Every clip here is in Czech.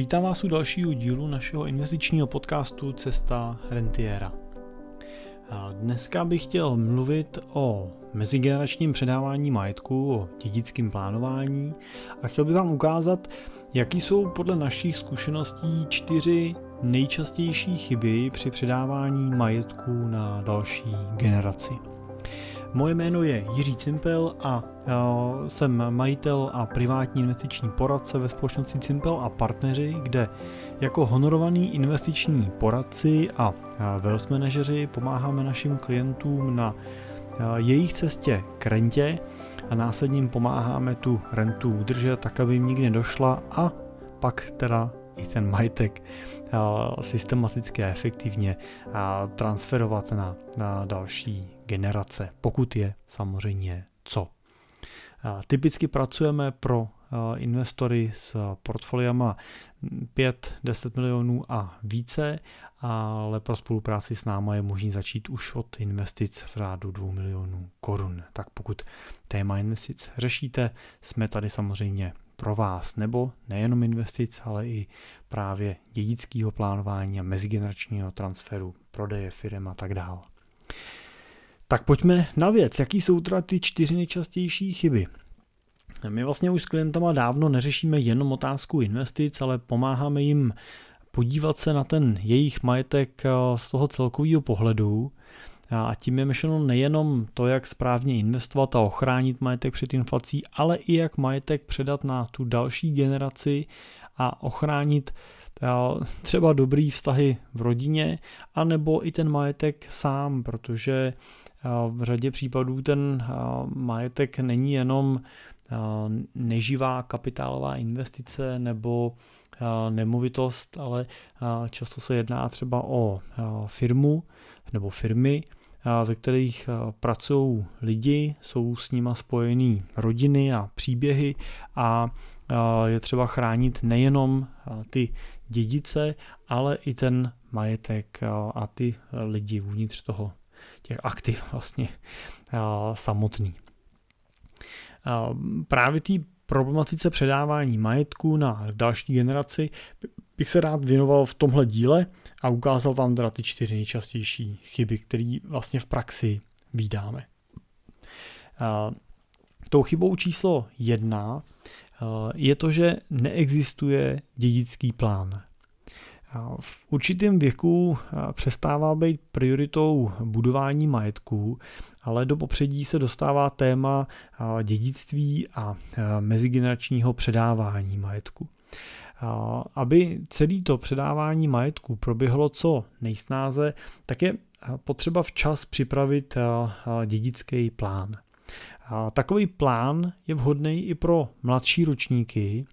Vítám vás u dalšího dílu našeho investičního podcastu Cesta Rentiera. Dneska bych chtěl mluvit o mezigeneračním předávání majetku, o dědickém plánování a chtěl bych vám ukázat, jaký jsou podle našich zkušeností čtyři nejčastější chyby při předávání majetku na další generaci. Moje jméno je Jiří Cimpel a jsem majitel a privátní investiční poradce ve společnosti Cimpel a partneři, kde jako honorovaný investiční poradci a wealth manažeři pomáháme našim klientům na jejich cestě k rentě a následně pomáháme tu rentu udržet tak, aby jim nikdy došla a pak teda i ten majetek systematicky a efektivně transferovat na, další generace, pokud je samozřejmě co. Typicky pracujeme pro investory s portfoliama 5-10 milionů a více, ale pro spolupráci s náma je možné začít už od investic v řádu 2 milionů korun. Tak pokud téma investic řešíte, jsme tady samozřejmě pro vás, nebo nejenom investic, ale i právě dědického plánování a mezigeneračního transferu, prodeje firm a tak dále. Tak pojďme na věc. Jaký jsou teda ty čtyři nejčastější chyby? My vlastně už s klientama dávno neřešíme jenom otázku investic, ale pomáháme jim podívat se na ten jejich majetek eh, z toho celkového pohledu. A tím je myšleno nejenom to, jak správně investovat a ochránit majetek před inflací, ale i jak majetek předat na tu další generaci a ochránit eh, třeba dobrý vztahy v rodině, anebo i ten majetek sám, protože v řadě případů ten majetek není jenom neživá kapitálová investice nebo nemovitost, ale často se jedná třeba o firmu nebo firmy, ve kterých pracují lidi, jsou s nima spojený rodiny a příběhy a je třeba chránit nejenom ty dědice, ale i ten majetek a ty lidi uvnitř toho těch aktiv vlastně samotný. Právě té problematice předávání majetku na další generaci bych se rád věnoval v tomhle díle a ukázal vám teda ty čtyři nejčastější chyby, které vlastně v praxi vydáme. Tou chybou číslo jedna je to, že neexistuje dědický plán. V určitém věku přestává být prioritou budování majetku, ale do popředí se dostává téma dědictví a mezigeneračního předávání majetku. Aby celé to předávání majetku proběhlo co nejsnáze, tak je potřeba včas připravit dědický plán. Takový plán je vhodný i pro mladší ročníky,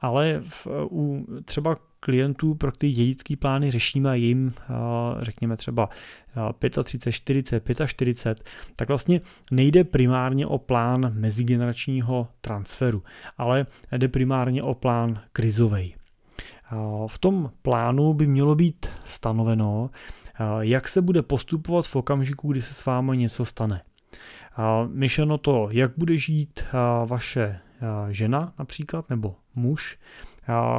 ale v, u třeba klientů, pro který dědický plány řešíme jim, řekněme třeba 35, 40, 45, tak vlastně nejde primárně o plán mezigeneračního transferu, ale jde primárně o plán krizový. V tom plánu by mělo být stanoveno, jak se bude postupovat v okamžiku, kdy se s vámi něco stane. Myšleno to, jak bude žít vaše žena například, nebo muž,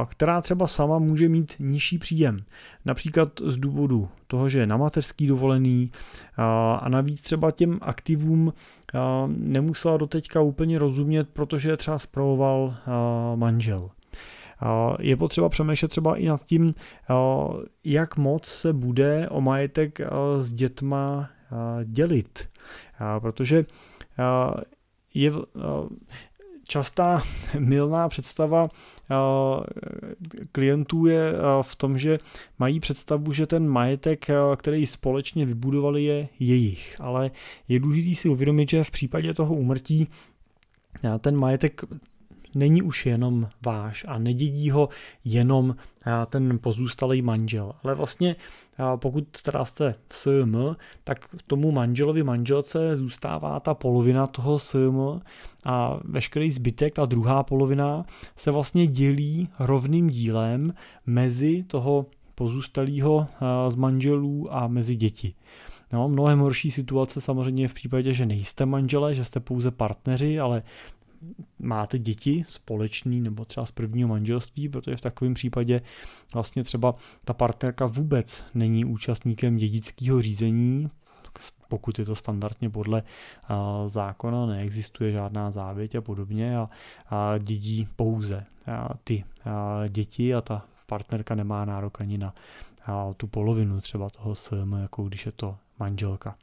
která třeba sama může mít nižší příjem. Například z důvodu toho, že je na mateřský dovolený a navíc třeba těm aktivům nemusela doteďka úplně rozumět, protože je třeba zpravoval manžel. Je potřeba přemýšlet třeba i nad tím, jak moc se bude o majetek s dětma dělit. Protože je, častá milná představa eh, klientů je eh, v tom, že mají představu, že ten majetek, eh, který společně vybudovali, je jejich. Ale je důležité si uvědomit, že v případě toho umrtí ten majetek není už jenom váš a nedědí ho jenom ten pozůstalý manžel. Ale vlastně pokud teda jste v SM, tak tomu manželovi manželce zůstává ta polovina toho SM a veškerý zbytek, ta druhá polovina, se vlastně dělí rovným dílem mezi toho pozůstalého z manželů a mezi děti. No, mnohem horší situace samozřejmě v případě, že nejste manžele, že jste pouze partneři, ale máte děti společný nebo třeba z prvního manželství, protože v takovém případě vlastně třeba ta partnerka vůbec není účastníkem dědického řízení, pokud je to standardně podle zákona, neexistuje žádná závěť a podobně a, a dědí pouze a ty a děti a ta partnerka nemá nárok ani na a, tu polovinu třeba toho SM, jako když je to manželka.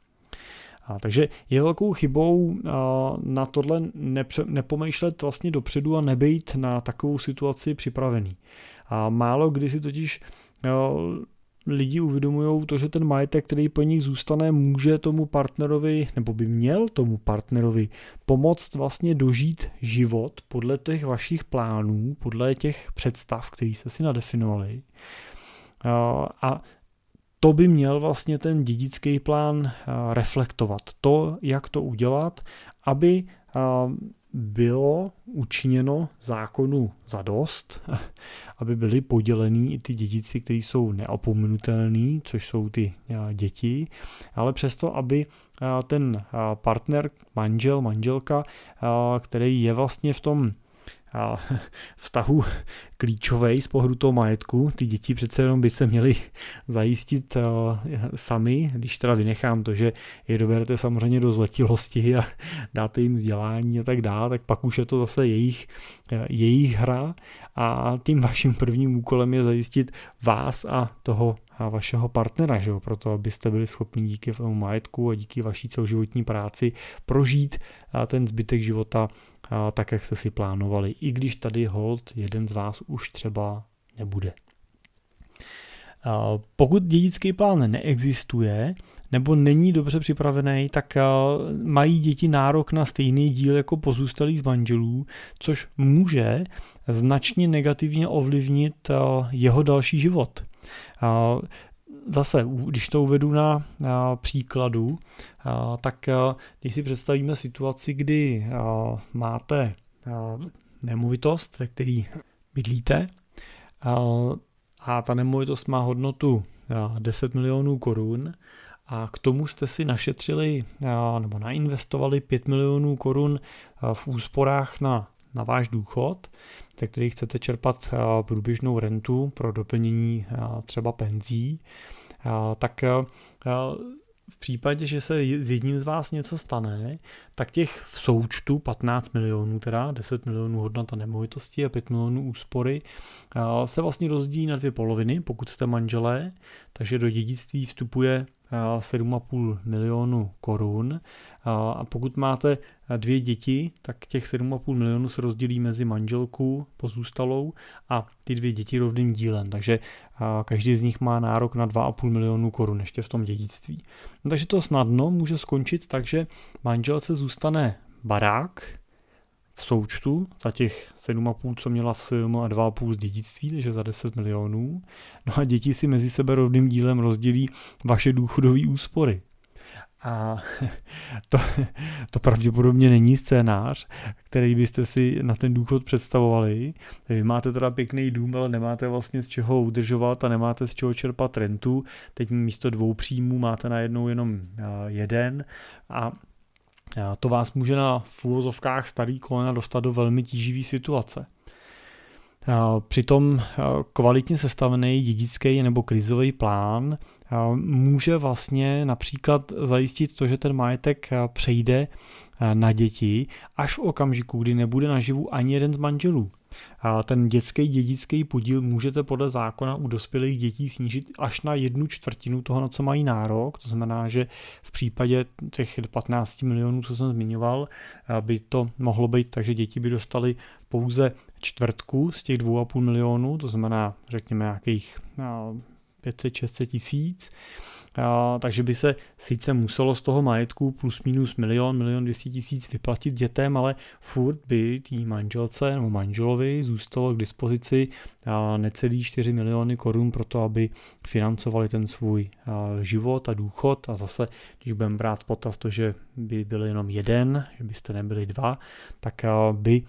A, takže je velkou chybou a, na tohle nepře, nepomýšlet vlastně dopředu a nebejt na takovou situaci připravený. A málo kdy si totiž lidi uvědomují to, že ten majetek, který po nich zůstane, může tomu partnerovi, nebo by měl tomu partnerovi pomoct vlastně dožít život podle těch vašich plánů, podle těch představ, které jste si nadefinovali. A to by měl vlastně ten dědický plán reflektovat. To, jak to udělat, aby bylo učiněno zákonu za dost, aby byly podělený i ty dědici, kteří jsou neopomenutelní, což jsou ty děti, ale přesto, aby ten partner, manžel, manželka, který je vlastně v tom vztahu klíčový z pohledu toho majetku. Ty děti přece jenom by se měly zajistit sami, když teda vynechám to, že je doberete samozřejmě do zletilosti a dáte jim vzdělání a tak dále, tak pak už je to zase jejich, jejich hra a tím vaším prvním úkolem je zajistit vás a toho vašeho partnera, že jo? proto abyste byli schopni díky tomu majetku a díky vaší celoživotní práci prožít ten zbytek života tak, jak jste si plánovali, i když tady hold jeden z vás už třeba nebude. Pokud dědický plán neexistuje nebo není dobře připravený, tak mají děti nárok na stejný díl jako pozůstalý z manželů, což může značně negativně ovlivnit jeho další život. Zase, když to uvedu na, příkladu, tak když si představíme situaci, kdy máte nemovitost, ve které bydlíte, a ta nemovitost má hodnotu 10 milionů korun, a k tomu jste si našetřili nebo nainvestovali 5 milionů korun v úsporách na, na váš důchod, ze kterých chcete čerpat průběžnou rentu pro doplnění třeba penzí, tak v případě, že se s jedním z vás něco stane, tak těch v součtu 15 milionů, teda 10 milionů hodnota nemovitosti a 5 milionů úspory, se vlastně rozdílí na dvě poloviny, pokud jste manželé, takže do dědictví vstupuje 7,5 milionu korun a pokud máte dvě děti, tak těch 7,5 milionů se rozdělí mezi manželku pozůstalou a ty dvě děti rovným dílem, takže každý z nich má nárok na 2,5 milionu korun ještě v tom dědictví. No, takže to snadno může skončit tak, že manželce zůstane barák, v součtu za těch 7,5, co měla v silmu a 2,5 z dědictví, takže za 10 milionů. No a děti si mezi sebe rovným dílem rozdělí vaše důchodové úspory. A to, to pravděpodobně není scénář, který byste si na ten důchod představovali. Vy máte teda pěkný dům, ale nemáte vlastně z čeho udržovat a nemáte z čeho čerpat rentu. Teď místo dvou příjmů máte najednou jenom jeden a to vás může na fulvozovkách starý kolena dostat do velmi tíživý situace. Přitom kvalitně sestavený dědický nebo krizový plán může vlastně například zajistit to, že ten majetek přejde na děti až v okamžiku, kdy nebude naživu ani jeden z manželů. Ten dětský dědický podíl můžete podle zákona u dospělých dětí snížit až na jednu čtvrtinu toho, na co mají nárok. To znamená, že v případě těch 15 milionů, co jsem zmiňoval, by to mohlo být tak, že děti by dostali pouze čtvrtku z těch 2,5 milionů, to znamená, řekněme, nějakých 500-600 tisíc takže by se sice muselo z toho majetku plus minus milion, milion 200 tisíc vyplatit dětem, ale furt by tý manželce nebo manželovi zůstalo k dispozici necelý 4 miliony korun pro to, aby financovali ten svůj život a důchod. A zase, když budeme brát potaz to, že by byl jenom jeden, že byste nebyli dva, tak by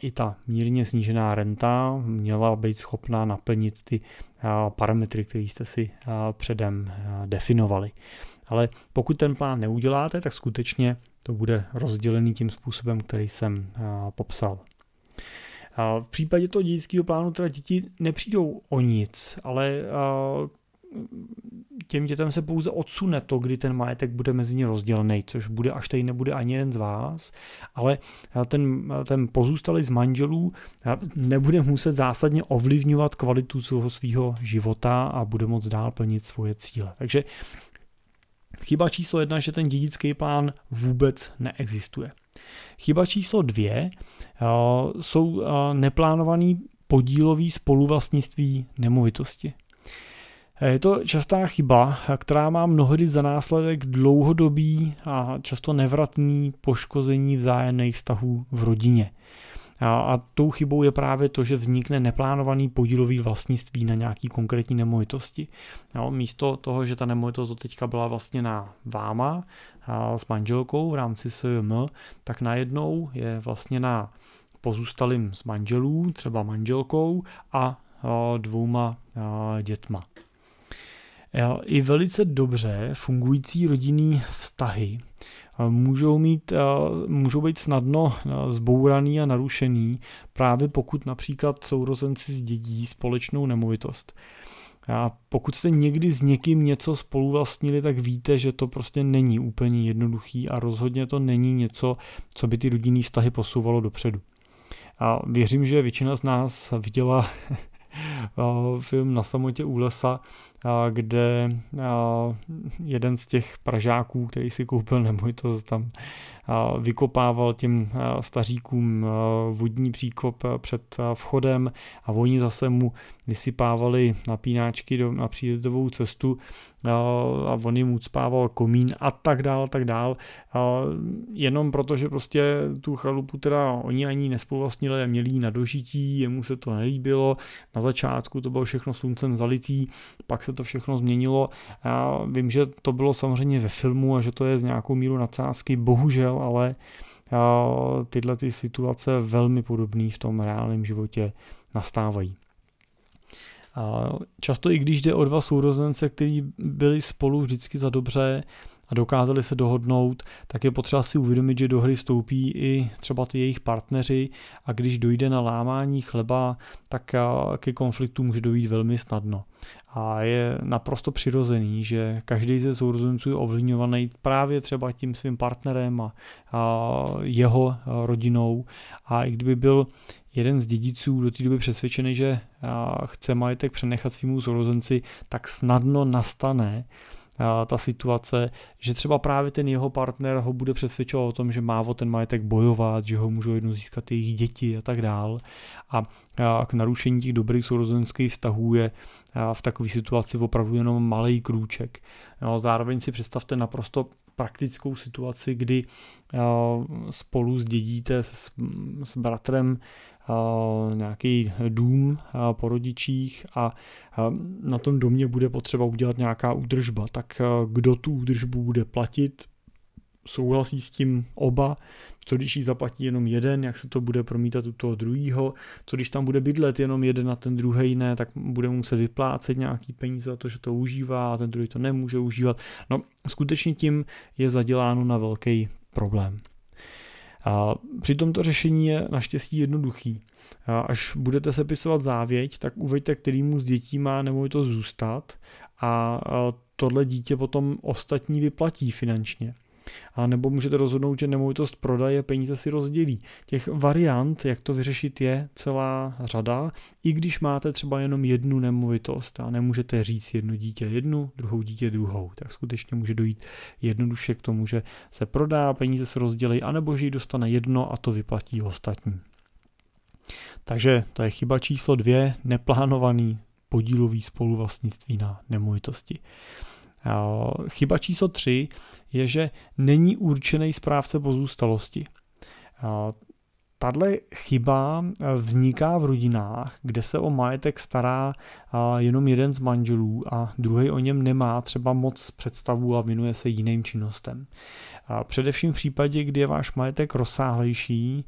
i ta mírně snížená renta měla být schopná naplnit ty parametry, které jste si předem definovali. Ale pokud ten plán neuděláte, tak skutečně to bude rozdělený tím způsobem, který jsem popsal. V případě toho dědického plánu teda děti nepřijdou o nic, ale těm dětem se pouze odsune to, kdy ten majetek bude mezi ně rozdělený, což bude až tady nebude ani jeden z vás, ale ten, ten pozůstalý z manželů nebude muset zásadně ovlivňovat kvalitu svého svého života a bude moct dál plnit svoje cíle. Takže chyba číslo jedna, že ten dědický plán vůbec neexistuje. Chyba číslo dvě jsou neplánovaný podílový spoluvlastnictví nemovitosti. Je to častá chyba, která má mnohdy za následek dlouhodobý a často nevratný poškození vzájemných vztahů v rodině. A, a tou chybou je právě to, že vznikne neplánovaný podílový vlastnictví na nějaký konkrétní nemovitosti. Jo, místo toho, že ta nemovitost teďka byla vlastně na váma a s manželkou v rámci SJM, tak najednou je vlastně na pozůstalým z manželů, třeba manželkou a, dvouma dětma. I velice dobře fungující rodinný vztahy můžou, mít, můžou být snadno zbouraný a narušený, právě pokud například sourozenci zdědí společnou nemovitost. A pokud jste někdy s někým něco spoluvlastnili, tak víte, že to prostě není úplně jednoduchý a rozhodně to není něco, co by ty rodinný vztahy posouvalo dopředu. A věřím, že většina z nás viděla film Na samotě u lesa, kde jeden z těch Pražáků, který si koupil nemovitost, tam vykopával těm staříkům vodní příkop před vchodem a oni zase mu vysypávali napínáčky do, na příjezdovou cestu a on jim ucpával komín a tak dál, tak dál. Jenom proto, že prostě tu chalupu teda oni ani nespoluvlastnili měli ji na dožití, jemu se to nelíbilo. Na začátku to bylo všechno sluncem zalitý, pak se to všechno změnilo. Já vím, že to bylo samozřejmě ve filmu a že to je z nějakou míru nadsázky, bohužel, ale tyhle ty situace velmi podobné v tom reálném životě nastávají. Často i když jde o dva sourozence, kteří byli spolu vždycky za dobře a dokázali se dohodnout, tak je potřeba si uvědomit, že do hry stoupí i třeba ty jejich partneři a když dojde na lámání chleba, tak ke konfliktu může dojít velmi snadno. A je naprosto přirozený, že každý ze sourozenců je ovlivňovaný právě třeba tím svým partnerem a, a jeho rodinou. A i kdyby byl jeden z dědiců do té doby přesvědčený, že chce majetek přenechat svýmu sourozenci, tak snadno nastane ta situace, že třeba právě ten jeho partner ho bude přesvědčovat o tom, že má o ten majetek bojovat, že ho můžou jednou získat jejich děti a tak dál. A k narušení těch dobrých sourozenských vztahů je v takové situaci opravdu jenom malý krůček. Zároveň si představte naprosto praktickou situaci, kdy spolu zdědíte s, s bratrem nějaký dům po rodičích a na tom domě bude potřeba udělat nějaká údržba. Tak kdo tu údržbu bude platit, souhlasí s tím oba, co když ji zaplatí jenom jeden, jak se to bude promítat u toho druhého, co když tam bude bydlet jenom jeden a ten druhý ne, tak bude muset vyplácet nějaký peníze za to, že to užívá a ten druhý to nemůže užívat. No skutečně tím je zaděláno na velký problém. A přitom to řešení je naštěstí jednoduchý. Až budete sepisovat závěť, tak uveďte, kterýmu z dětí má to zůstat a tohle dítě potom ostatní vyplatí finančně. A nebo můžete rozhodnout, že nemovitost prodaje, peníze si rozdělí. Těch variant, jak to vyřešit, je celá řada, i když máte třeba jenom jednu nemovitost a nemůžete říct jedno dítě jednu, druhou dítě druhou, tak skutečně může dojít jednoduše k tomu, že se prodá, peníze se rozdělí, anebo že ji dostane jedno a to vyplatí ostatní. Takže to je chyba číslo dvě, neplánovaný podílový spoluvlastnictví na nemovitosti. Chyba číslo tři je, že není určený správce pozůstalosti. Tahle chyba vzniká v rodinách, kde se o majetek stará jenom jeden z manželů a druhý o něm nemá třeba moc představu a věnuje se jiným činnostem. Především v případě, kdy je váš majetek rozsáhlejší,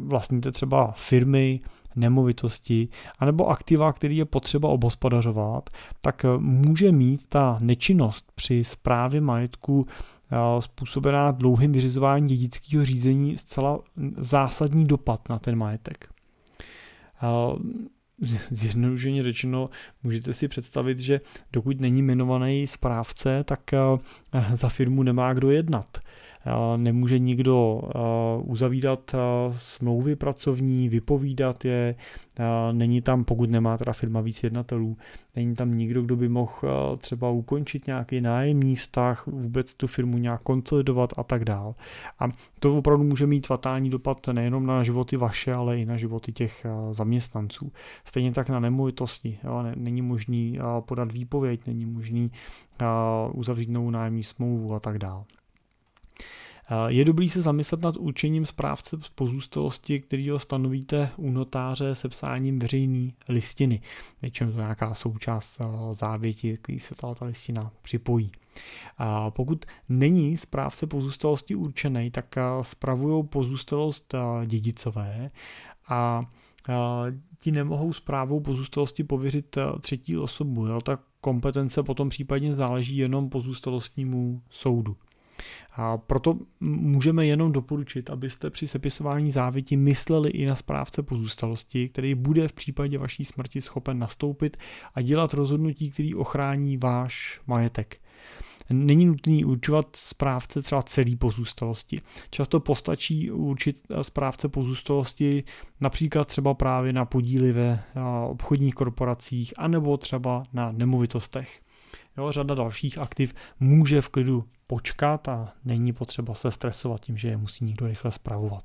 vlastníte třeba firmy, nemovitosti anebo aktiva, který je potřeba obhospodařovat, tak může mít ta nečinnost při správě majetku způsobená dlouhým vyřizováním dědického řízení zcela zásadní dopad na ten majetek. Zjednodušeně řečeno, můžete si představit, že dokud není jmenovaný správce, tak za firmu nemá kdo jednat nemůže nikdo uzavídat smlouvy pracovní, vypovídat je, není tam, pokud nemá teda firma víc jednatelů, není tam nikdo, kdo by mohl třeba ukončit nějaký nájemní vztah, vůbec tu firmu nějak konsolidovat a tak dál. A to opravdu může mít fatální dopad nejenom na životy vaše, ale i na životy těch zaměstnanců. Stejně tak na nemovitosti. Není možný podat výpověď, není možný uzavřít novou nájemní smlouvu a tak dále. Je dobrý se zamyslet nad určením správce pozůstalosti, který ho stanovíte u notáře sepsáním veřejné listiny. Většinou to nějaká součást závěti, který se ta, ta listina připojí. A pokud není správce pozůstalosti určený, tak spravují pozůstalost dědicové a ti nemohou zprávou pozůstalosti pověřit třetí osobu. Jo? Ta kompetence potom případně záleží jenom pozůstalostnímu soudu. A proto můžeme jenom doporučit, abyste při sepisování závěti mysleli i na správce pozůstalosti, který bude v případě vaší smrti schopen nastoupit a dělat rozhodnutí, který ochrání váš majetek. Není nutný určovat správce třeba celý pozůstalosti. Často postačí určit správce pozůstalosti například třeba právě na podíly ve obchodních korporacích anebo třeba na nemovitostech. Jo, řada dalších aktiv může v klidu počkat a není potřeba se stresovat tím, že je musí někdo rychle zpravovat.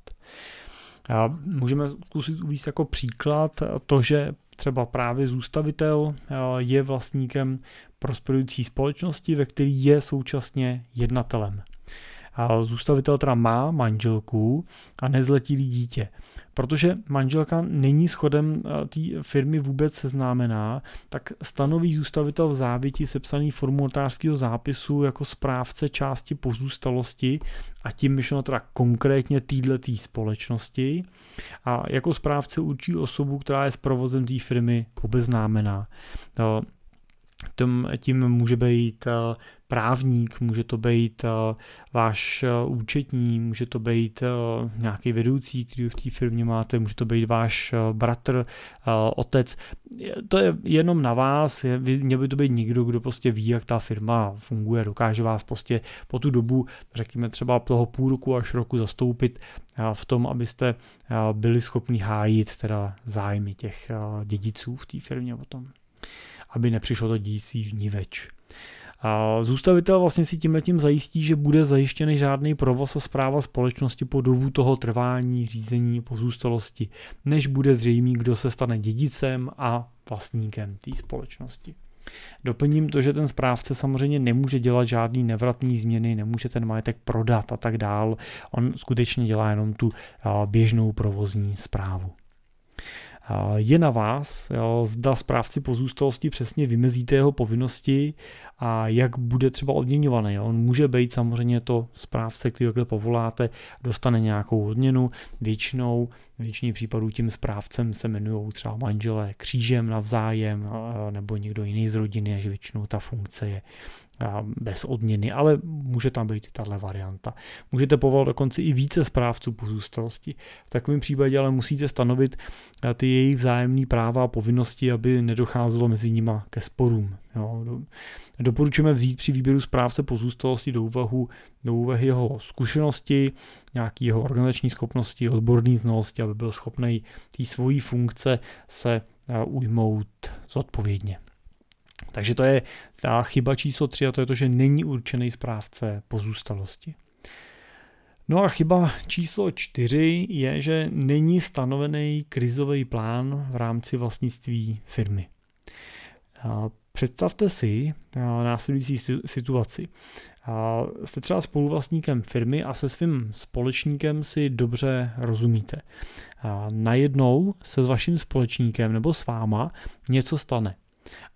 A můžeme zkusit uvést jako příklad to, že třeba právě zůstavitel je vlastníkem prosperující společnosti, ve který je současně jednatelem. A zůstavitel teda má manželku a nezletilý dítě. Protože manželka není schodem eh, té firmy vůbec seznámená, tak stanoví zůstavitel v závěti sepsaný formu notářského zápisu jako správce části pozůstalosti a tím myšleno teda konkrétně týdletý společnosti a jako správce určí osobu, která je s provozem té firmy obeznámená. Tím může být eh, právník, může to být uh, váš uh, účetní, může to být nějaký vedoucí, který v té firmě máte, může to být váš bratr, otec. To je jenom na vás, měl by to být někdo, kdo prostě ví, jak ta firma funguje, dokáže vás prostě po tu dobu, řekněme třeba toho půl roku až roku zastoupit v tom, abyste byli schopni hájit teda zájmy těch dědiců v té firmě potom aby nepřišlo to v ní več. A zůstavitel vlastně si tím letím zajistí, že bude zajištěný žádný provoz a zpráva společnosti po dobu toho trvání, řízení, pozůstalosti, než bude zřejmý, kdo se stane dědicem a vlastníkem té společnosti. Doplním to, že ten správce samozřejmě nemůže dělat žádný nevratný změny, nemůže ten majetek prodat a tak dál. On skutečně dělá jenom tu běžnou provozní zprávu. Je na vás, jo, zda správci pozůstalosti přesně vymezíte jeho povinnosti a jak bude třeba odměňovaný. Jo. On může být samozřejmě to správce, který takhle povoláte, dostane nějakou odměnu, většinou, většině případů tím správcem se jmenují třeba manželé křížem navzájem nebo někdo jiný z rodiny, že většinou ta funkce je bez odměny, ale může tam být i tahle varianta. Můžete povolat dokonce i více správců pozůstalosti. V takovém případě ale musíte stanovit eh, ty jejich vzájemné práva a povinnosti, aby nedocházelo mezi nima ke sporům. Jo. Doporučujeme vzít při výběru správce pozůstalosti do, úvahu, do úvahy jeho zkušenosti, nějaký jeho organizační schopnosti, odborné znalosti, aby byl schopný té svojí funkce se eh, ujmout zodpovědně. Takže to je ta chyba číslo 3 a to je to, že není určený správce pozůstalosti. No a chyba číslo 4 je, že není stanovený krizový plán v rámci vlastnictví firmy. Představte si následující situaci. Jste třeba spoluvlastníkem firmy a se svým společníkem si dobře rozumíte. Najednou se s vaším společníkem nebo s váma něco stane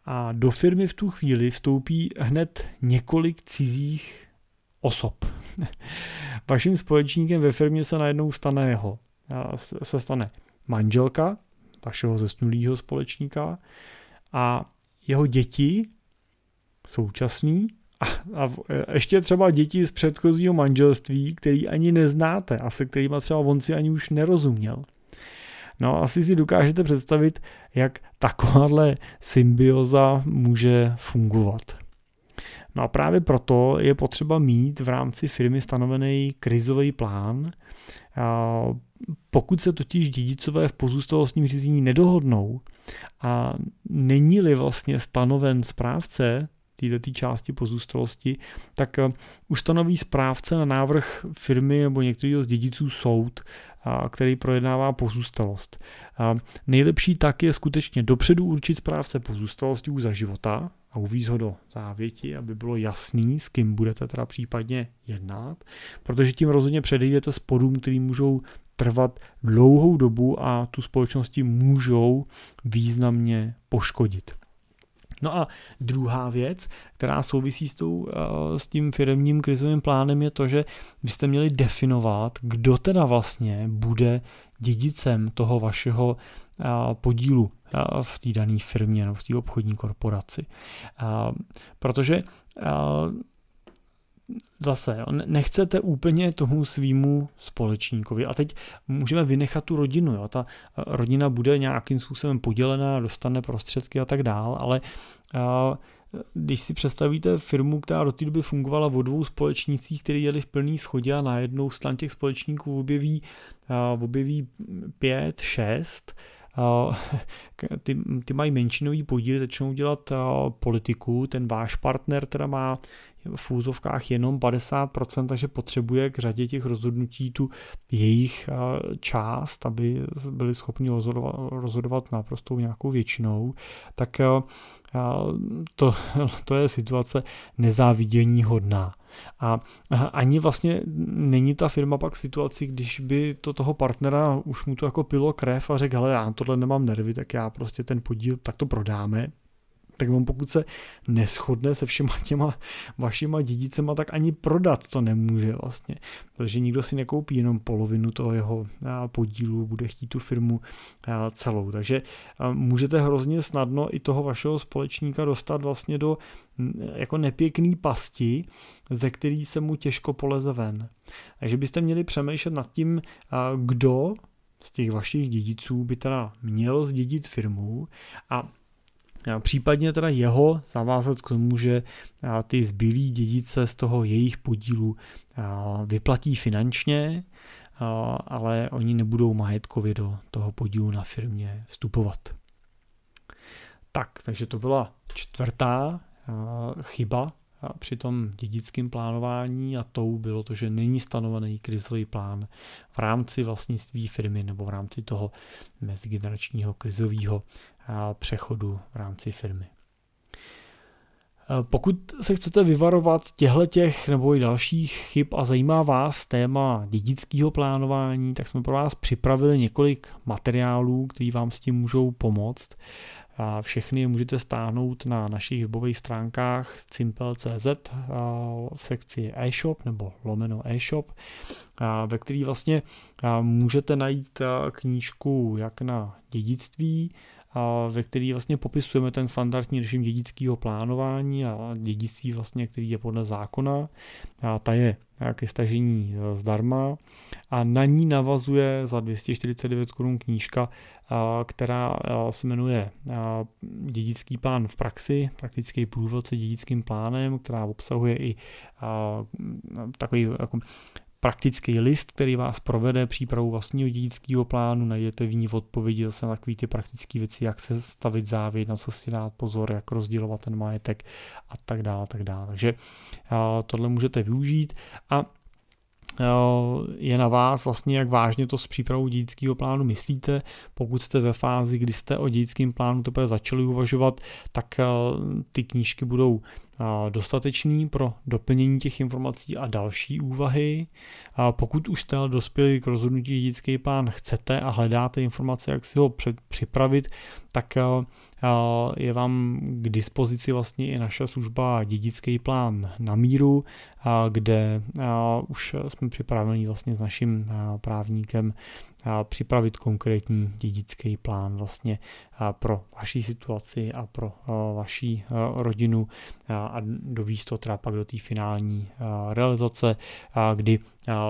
a do firmy v tu chvíli vstoupí hned několik cizích osob. Vaším společníkem ve firmě se najednou stane jeho. Se stane manželka vašeho zesnulého společníka a jeho děti současný a, a ještě třeba děti z předchozího manželství, který ani neznáte a se kterými třeba on si ani už nerozuměl. No asi si dokážete představit, jak takováhle symbioza může fungovat. No a právě proto je potřeba mít v rámci firmy stanovený krizový plán. Pokud se totiž dědicové v pozůstalostním řízení nedohodnou a není-li vlastně stanoven správce této části pozůstalosti, tak eh, ustanoví správce na návrh firmy nebo některého z dědiců soud, který projednává pozůstalost. Nejlepší tak je skutečně dopředu určit správce už za života, a uvíz ho do závěti, aby bylo jasný, s kým budete teda případně jednat, protože tím rozhodně předejdete spodům, který můžou trvat dlouhou dobu a tu společnosti můžou významně poškodit. No a druhá věc, která souvisí s, tou, eh, s tím firmním krizovým plánem, je to, že byste měli definovat, kdo teda vlastně bude dědicem toho vašeho eh, podílu eh, v té dané firmě nebo v té obchodní korporaci. Protože zase nechcete úplně tomu svýmu společníkovi. A teď můžeme vynechat tu rodinu. Jo. Ta rodina bude nějakým způsobem podělená, dostane prostředky a tak dál, ale když si představíte firmu, která do té doby fungovala o dvou společnících, které jeli v plný schodě a najednou stran těch společníků objeví, objeví pět, šest, ty, ty mají menšinový podíl, začnou dělat politiku, ten váš partner teda má v úzovkách jenom 50%, takže potřebuje k řadě těch rozhodnutí tu jejich část, aby byli schopni rozhodovat, rozhodovat naprosto nějakou většinou, tak to, to je situace nezávidění hodná. A ani vlastně není ta firma pak v situaci, když by to toho partnera už mu to jako pilo krev a řekl, hele, já tohle nemám nervy, tak já prostě ten podíl tak to prodáme, tak on pokud se neschodne se všema těma vašima dědicema, tak ani prodat to nemůže vlastně. Protože nikdo si nekoupí jenom polovinu toho jeho podílu, bude chtít tu firmu celou. Takže můžete hrozně snadno i toho vašeho společníka dostat vlastně do jako nepěkný pasti, ze který se mu těžko poleze ven. Takže byste měli přemýšlet nad tím, kdo z těch vašich dědiců by teda měl zdědit firmu a Případně teda jeho zavázat k tomu, že ty zbylí dědice z toho jejich podílu vyplatí finančně, ale oni nebudou majetkově do toho podílu na firmě vstupovat. Tak, takže to byla čtvrtá chyba při tom dědickém plánování a tou bylo to, že není stanovený krizový plán v rámci vlastnictví firmy nebo v rámci toho mezigeneračního krizového přechodu v rámci firmy. Pokud se chcete vyvarovat těchto těch nebo i dalších chyb a zajímá vás téma dědického plánování, tak jsme pro vás připravili několik materiálů, které vám s tím můžou pomoct. A všechny je můžete stáhnout na našich webových stránkách simple.cz v sekci e-shop nebo lomeno e-shop, ve který vlastně můžete najít knížku jak na dědictví, ve který vlastně popisujeme ten standardní režim dědického plánování a dědictví vlastně, který je podle zákona. A ta je ke stažení e, zdarma a na ní navazuje za 249 korun knížka, která e, se jmenuje Dědický plán v praxi, praktický průvod se dědickým plánem, která obsahuje i takový jako praktický list, který vás provede přípravu vlastního dědického plánu, najdete v ní odpovědi zase na takové ty praktické věci, jak se stavit závěť, na co si dát pozor, jak rozdělovat ten majetek a tak dále, tak dále. Takže tohle můžete využít a je na vás vlastně, jak vážně to s přípravou dědického plánu myslíte. Pokud jste ve fázi, kdy jste o dědickém plánu teprve začali uvažovat, tak ty knížky budou dostatečný pro doplnění těch informací a další úvahy. A pokud už jste dospěli k rozhodnutí dědický plán chcete a hledáte informace, jak si ho připravit, tak je vám k dispozici vlastně i naše služba Dědický plán na míru, kde už jsme připraveni vlastně s naším právníkem připravit konkrétní dědický plán vlastně pro vaši situaci a pro vaši rodinu a dovíst to teda pak do té finální realizace, kdy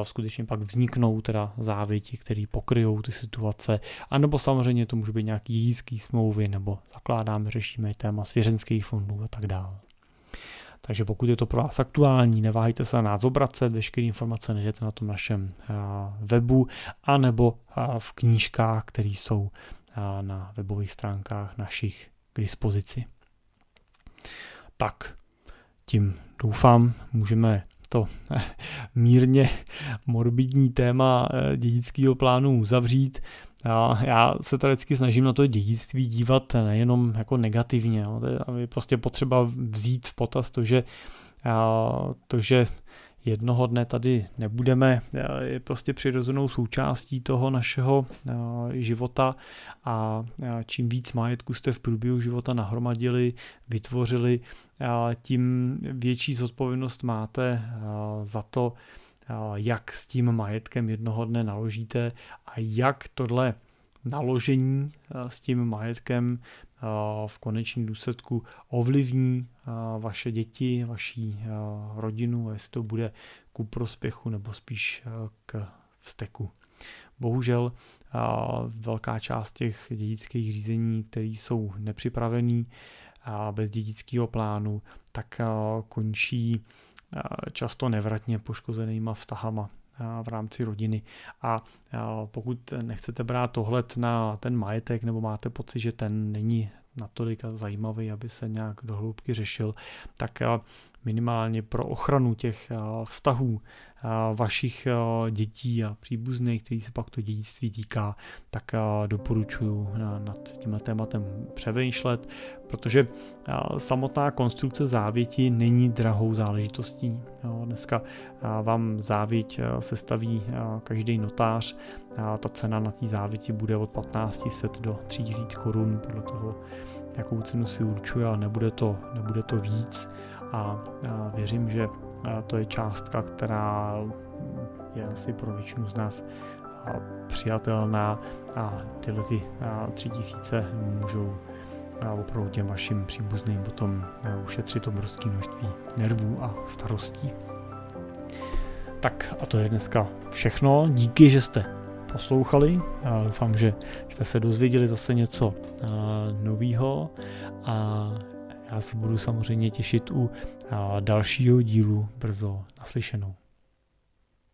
skutečně pak vzniknou teda závěti, které pokryjou ty situace, anebo samozřejmě to může být nějaký dědický smlouvy, nebo zakládáme, řešíme téma svěřenských fondů a tak dále. Takže pokud je to pro vás aktuální, neváhejte se na nás obracet, veškeré informace najdete na tom našem webu, anebo v knížkách, které jsou na webových stránkách našich k dispozici. Tak, tím doufám, můžeme to mírně morbidní téma dědického plánu uzavřít. Já se tady vždycky snažím na to dědictví dívat nejenom jako negativně, je prostě potřeba vzít v potaz to, že, to, že jednoho dne tady nebudeme, je prostě přirozenou součástí toho našeho života. A čím víc majetku jste v průběhu života nahromadili, vytvořili, tím větší zodpovědnost máte za to, jak s tím majetkem jednoho dne naložíte a jak tohle naložení s tím majetkem v konečném důsledku ovlivní vaše děti, vaší rodinu, jestli to bude ku prospěchu nebo spíš k vzteku. Bohužel velká část těch dědických řízení, které jsou nepřipravený bez dědického plánu, tak končí často nevratně poškozenýma vztahama v rámci rodiny. A pokud nechcete brát ohled na ten majetek nebo máte pocit, že ten není natolik zajímavý, aby se nějak do hloubky řešil, tak minimálně pro ochranu těch vztahů vašich dětí a příbuzných, který se pak to dědictví týká, tak doporučuji nad tím tématem převýšlet, protože samotná konstrukce závěti není drahou záležitostí. Dneska vám závěť staví každý notář, ta cena na té závěti bude od 1500 do 3000 korun, podle toho, jakou cenu si určuje, ale nebude to, nebude to víc a věřím, že to je částka, která je asi pro většinu z nás přijatelná a tyhle ty tři tisíce můžou opravdu těm vašim příbuzným potom ušetřit obrovské množství nervů a starostí. Tak a to je dneska všechno. Díky, že jste poslouchali. Já doufám, že jste se dozvěděli zase něco nového a já se budu samozřejmě těšit u dalšího dílu brzo naslyšenou.